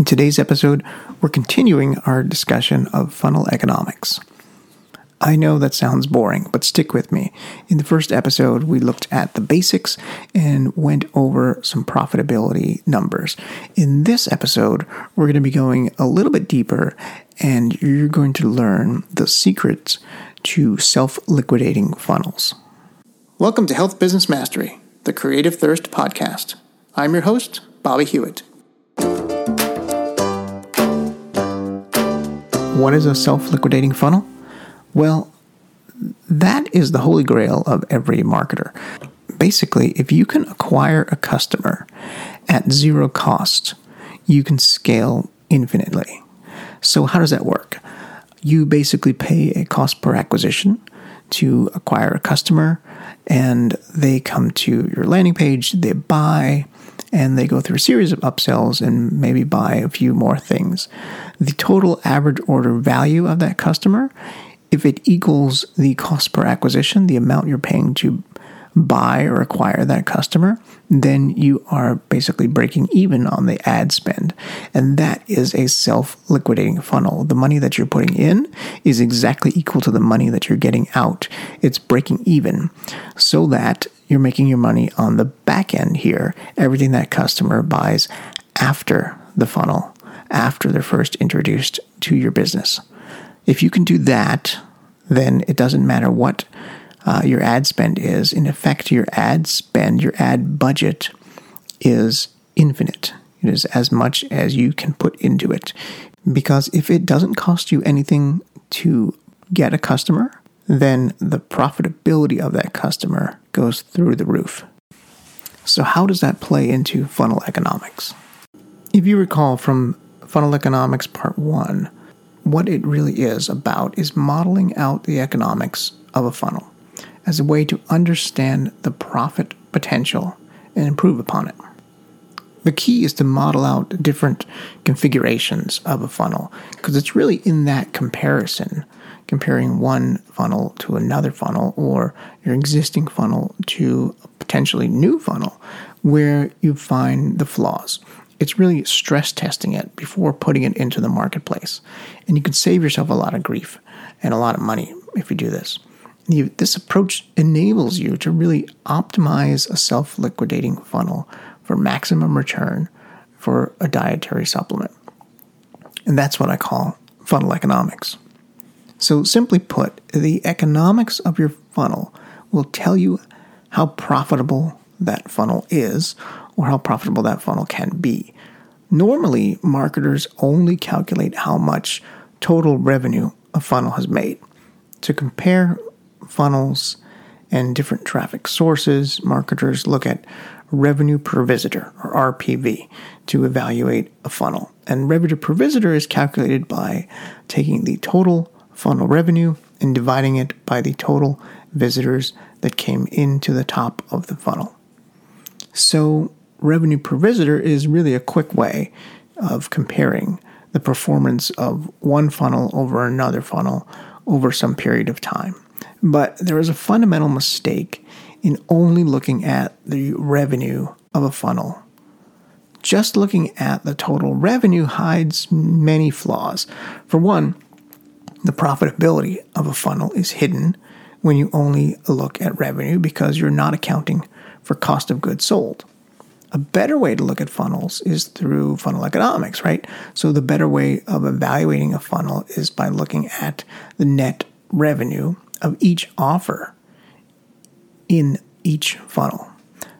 In today's episode, we're continuing our discussion of funnel economics. I know that sounds boring, but stick with me. In the first episode, we looked at the basics and went over some profitability numbers. In this episode, we're going to be going a little bit deeper and you're going to learn the secrets to self liquidating funnels. Welcome to Health Business Mastery, the Creative Thirst podcast. I'm your host, Bobby Hewitt. What is a self liquidating funnel? Well, that is the holy grail of every marketer. Basically, if you can acquire a customer at zero cost, you can scale infinitely. So, how does that work? You basically pay a cost per acquisition to acquire a customer, and they come to your landing page, they buy, and they go through a series of upsells and maybe buy a few more things. The total average order value of that customer if it equals the cost per acquisition, the amount you're paying to buy or acquire that customer, then you are basically breaking even on the ad spend. And that is a self liquidating funnel. The money that you're putting in is exactly equal to the money that you're getting out. It's breaking even so that you're making your money on the back end here, everything that customer buys after the funnel, after they're first introduced to your business. If you can do that, then it doesn't matter what uh, your ad spend is. In effect, your ad spend, your ad budget is infinite. It is as much as you can put into it. Because if it doesn't cost you anything to get a customer, then the profitability of that customer goes through the roof. So, how does that play into funnel economics? If you recall from Funnel Economics Part 1, what it really is about is modeling out the economics of a funnel as a way to understand the profit potential and improve upon it. The key is to model out different configurations of a funnel because it's really in that comparison, comparing one funnel to another funnel or your existing funnel to a potentially new funnel, where you find the flaws it's really stress testing it before putting it into the marketplace. And you can save yourself a lot of grief and a lot of money if you do this. You, this approach enables you to really optimize a self liquidating funnel for maximum return for a dietary supplement. And that's what I call funnel economics. So, simply put, the economics of your funnel will tell you how profitable that funnel is or how profitable that funnel can be. Normally, marketers only calculate how much total revenue a funnel has made. To compare funnels and different traffic sources, marketers look at revenue per visitor or RPV to evaluate a funnel. And revenue per visitor is calculated by taking the total funnel revenue and dividing it by the total visitors that came into the top of the funnel. So, revenue per visitor is really a quick way of comparing the performance of one funnel over another funnel over some period of time. But there is a fundamental mistake in only looking at the revenue of a funnel. Just looking at the total revenue hides many flaws. For one, the profitability of a funnel is hidden when you only look at revenue because you're not accounting for cost of goods sold. A better way to look at funnels is through funnel economics, right? So the better way of evaluating a funnel is by looking at the net revenue of each offer in each funnel.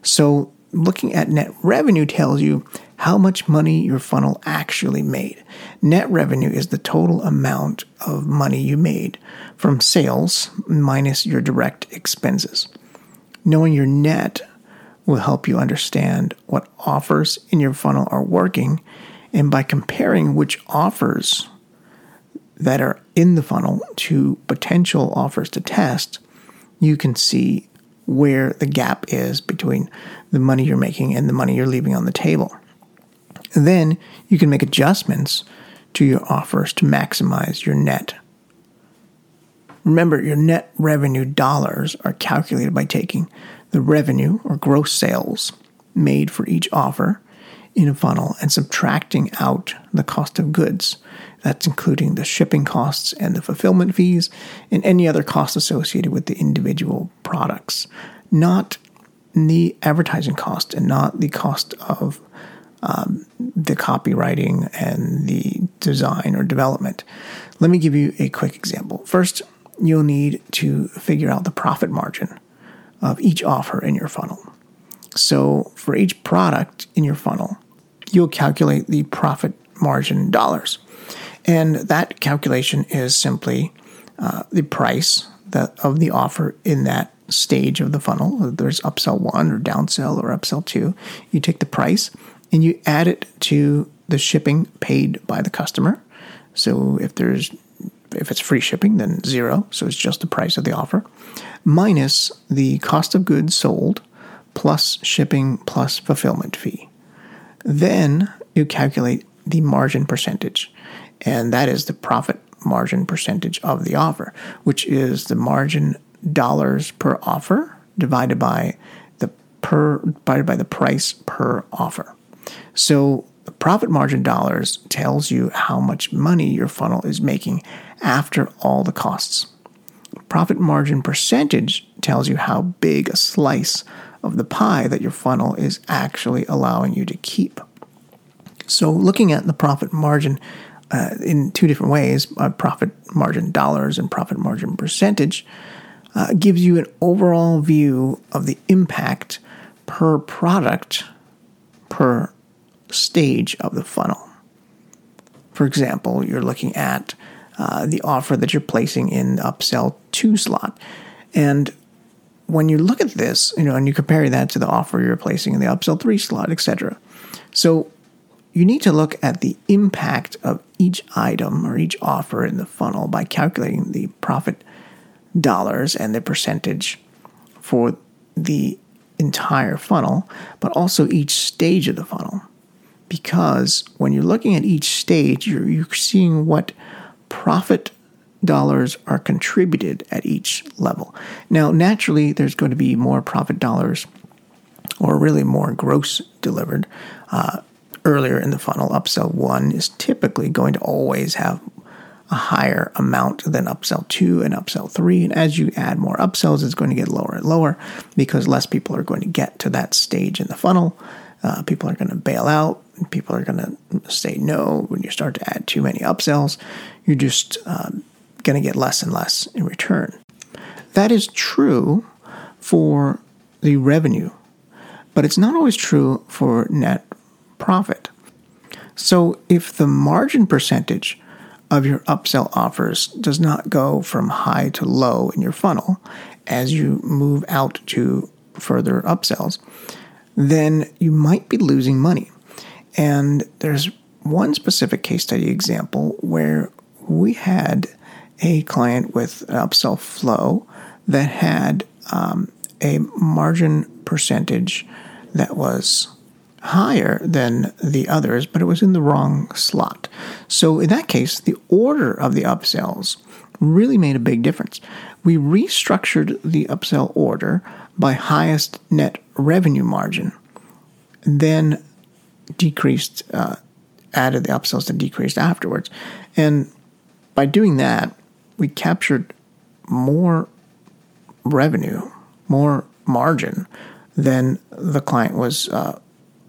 So looking at net revenue tells you how much money your funnel actually made. Net revenue is the total amount of money you made from sales minus your direct expenses. Knowing your net will help you understand what offers in your funnel are working. And by comparing which offers that are in the funnel to potential offers to test, you can see where the gap is between the money you're making and the money you're leaving on the table. And then you can make adjustments to your offers to maximize your net. Remember, your net revenue dollars are calculated by taking the revenue or gross sales made for each offer in a funnel and subtracting out the cost of goods. That's including the shipping costs and the fulfillment fees and any other costs associated with the individual products, not the advertising cost and not the cost of um, the copywriting and the design or development. Let me give you a quick example. First, you'll need to figure out the profit margin of each offer in your funnel. So, for each product in your funnel, you'll calculate the profit margin dollars. And that calculation is simply uh, the price that, of the offer in that stage of the funnel. There's upsell one or downsell or upsell two. You take the price and you add it to the shipping paid by the customer. So if there's if it's free shipping, then zero. So it's just the price of the offer, minus the cost of goods sold, plus shipping plus fulfillment fee. Then you calculate the margin percentage, and that is the profit margin percentage of the offer, which is the margin dollars per offer divided by the per divided by the price per offer. So the profit margin dollars tells you how much money your funnel is making after all the costs. Profit margin percentage tells you how big a slice of the pie that your funnel is actually allowing you to keep. So, looking at the profit margin uh, in two different ways uh, profit margin dollars and profit margin percentage uh, gives you an overall view of the impact per product per stage of the funnel. For example, you're looking at uh, the offer that you're placing in upsell two slot. And when you look at this, you know, and you compare that to the offer you're placing in the upsell three slot, etc. So you need to look at the impact of each item or each offer in the funnel by calculating the profit dollars and the percentage for the entire funnel, but also each stage of the funnel. Because when you're looking at each stage, you're, you're seeing what profit dollars are contributed at each level. Now, naturally, there's going to be more profit dollars or really more gross delivered uh, earlier in the funnel. Upsell one is typically going to always have a higher amount than upsell two and upsell three. And as you add more upsells, it's going to get lower and lower because less people are going to get to that stage in the funnel. Uh, people are going to bail out. People are going to say no when you start to add too many upsells. You're just um, going to get less and less in return. That is true for the revenue, but it's not always true for net profit. So if the margin percentage of your upsell offers does not go from high to low in your funnel as you move out to further upsells, then you might be losing money. And there's one specific case study example where we had a client with an upsell flow that had um, a margin percentage that was higher than the others, but it was in the wrong slot. So in that case, the order of the upsells really made a big difference. We restructured the upsell order by highest net revenue margin, then decreased, uh, added the upsells that decreased afterwards. And by doing that, we captured more revenue, more margin than the client was uh,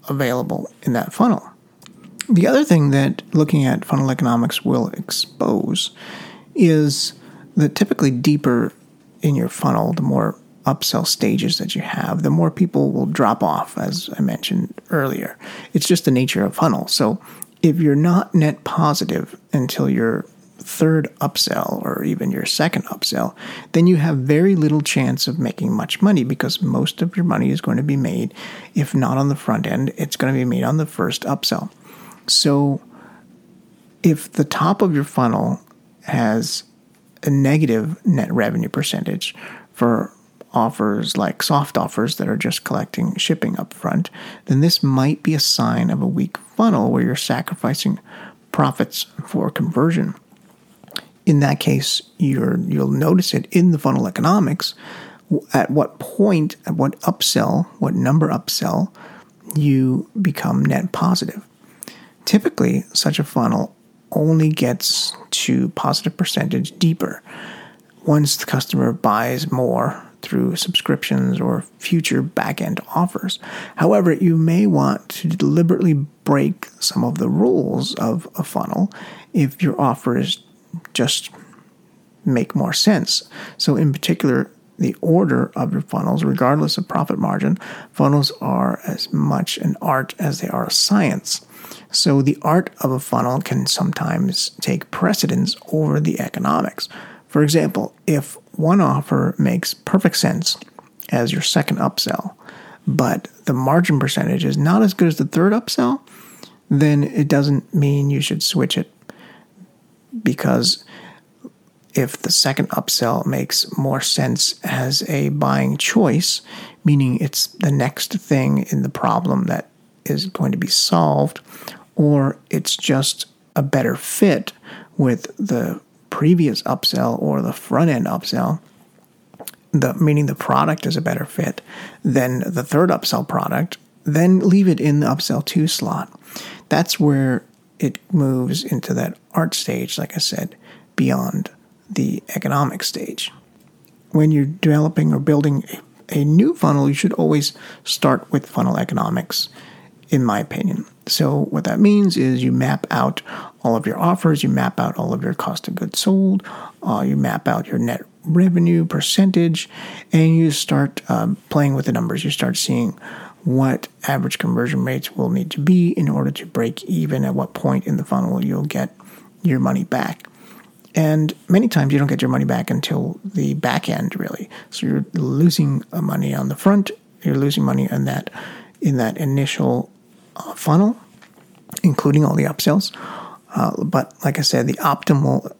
available in that funnel. The other thing that looking at funnel economics will expose is that typically deeper in your funnel, the more upsell stages that you have, the more people will drop off, as I mentioned earlier. It's just the nature of funnel. So if you're not net positive until your third upsell or even your second upsell, then you have very little chance of making much money because most of your money is going to be made, if not on the front end, it's going to be made on the first upsell. So if the top of your funnel has a negative net revenue percentage for offers like soft offers that are just collecting shipping up front, then this might be a sign of a weak funnel where you're sacrificing profits for conversion in that case, you're, you'll notice it in the funnel economics. At what point, at what upsell, what number upsell, you become net positive. Typically, such a funnel only gets to positive percentage deeper once the customer buys more through subscriptions or future back-end offers. However, you may want to deliberately break some of the rules of a funnel if your offers just make more sense. So in particular, the order of your funnels, regardless of profit margin, funnels are as much an art as they are a science. So the art of a funnel can sometimes take precedence over the economics. For example, if one offer makes perfect sense as your second upsell, but the margin percentage is not as good as the third upsell, then it doesn't mean you should switch it. Because if the second upsell makes more sense as a buying choice, meaning it's the next thing in the problem that is going to be solved, or it's just a better fit with the previous upsell or the front end upsell, the meaning the product is a better fit than the third upsell product, then leave it in the upsell two slot. That's where it moves into that art stage, like I said, beyond the economic stage. When you're developing or building a, a new funnel, you should always start with funnel economics, in my opinion. So, what that means is you map out all of your offers, you map out all of your cost of goods sold, uh, you map out your net revenue percentage, and you start um, playing with the numbers. You start seeing what average conversion rates will need to be in order to break even, at what point in the funnel you'll get your money back. And many times you don't get your money back until the back end, really. So you're losing money on the front, you're losing money in that in that initial uh, funnel, including all the upsells. Uh, but like I said, the optimal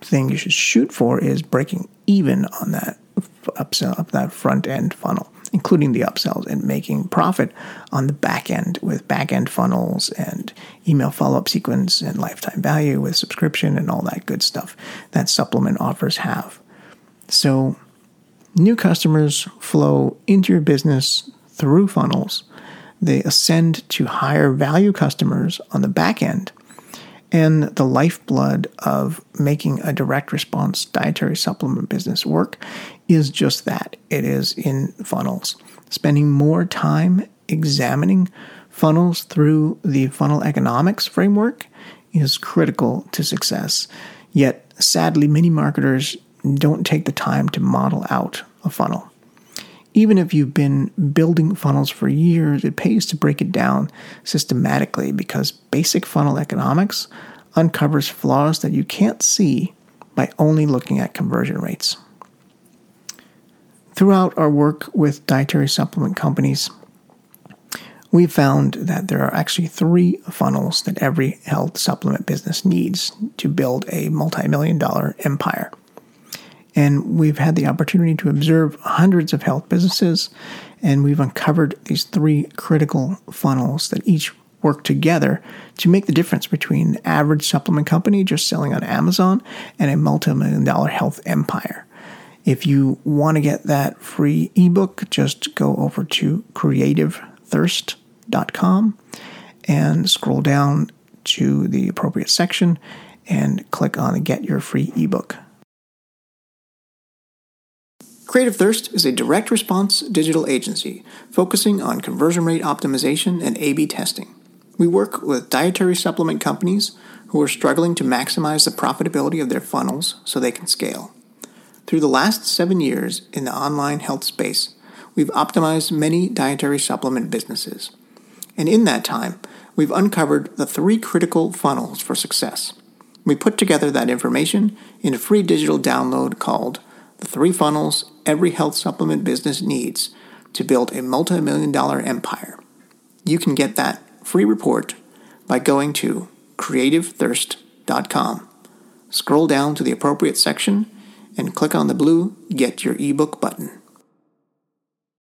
thing you should shoot for is breaking even on that upsell, up that front end funnel including the upsells and making profit on the back end with back end funnels and email follow up sequence and lifetime value with subscription and all that good stuff that supplement offers have. So, new customers flow into your business through funnels. They ascend to higher value customers on the back end and the lifeblood of making a direct response dietary supplement business work is just that it is in funnels. Spending more time examining funnels through the funnel economics framework is critical to success. Yet, sadly, many marketers don't take the time to model out a funnel. Even if you've been building funnels for years, it pays to break it down systematically because basic funnel economics uncovers flaws that you can't see by only looking at conversion rates. Throughout our work with dietary supplement companies, we found that there are actually three funnels that every health supplement business needs to build a multi million dollar empire. And we've had the opportunity to observe hundreds of health businesses, and we've uncovered these three critical funnels that each work together to make the difference between an average supplement company just selling on Amazon and a multi million dollar health empire. If you want to get that free ebook, just go over to creativethirst.com and scroll down to the appropriate section and click on Get Your Free ebook. Creative Thirst is a direct response digital agency focusing on conversion rate optimization and A B testing. We work with dietary supplement companies who are struggling to maximize the profitability of their funnels so they can scale. Through the last seven years in the online health space, we've optimized many dietary supplement businesses. And in that time, we've uncovered the three critical funnels for success. We put together that information in a free digital download called The Three Funnels Every Health Supplement Business Needs to Build a Multi Million Dollar Empire. You can get that free report by going to creativethirst.com. Scroll down to the appropriate section and click on the blue Get Your ebook button.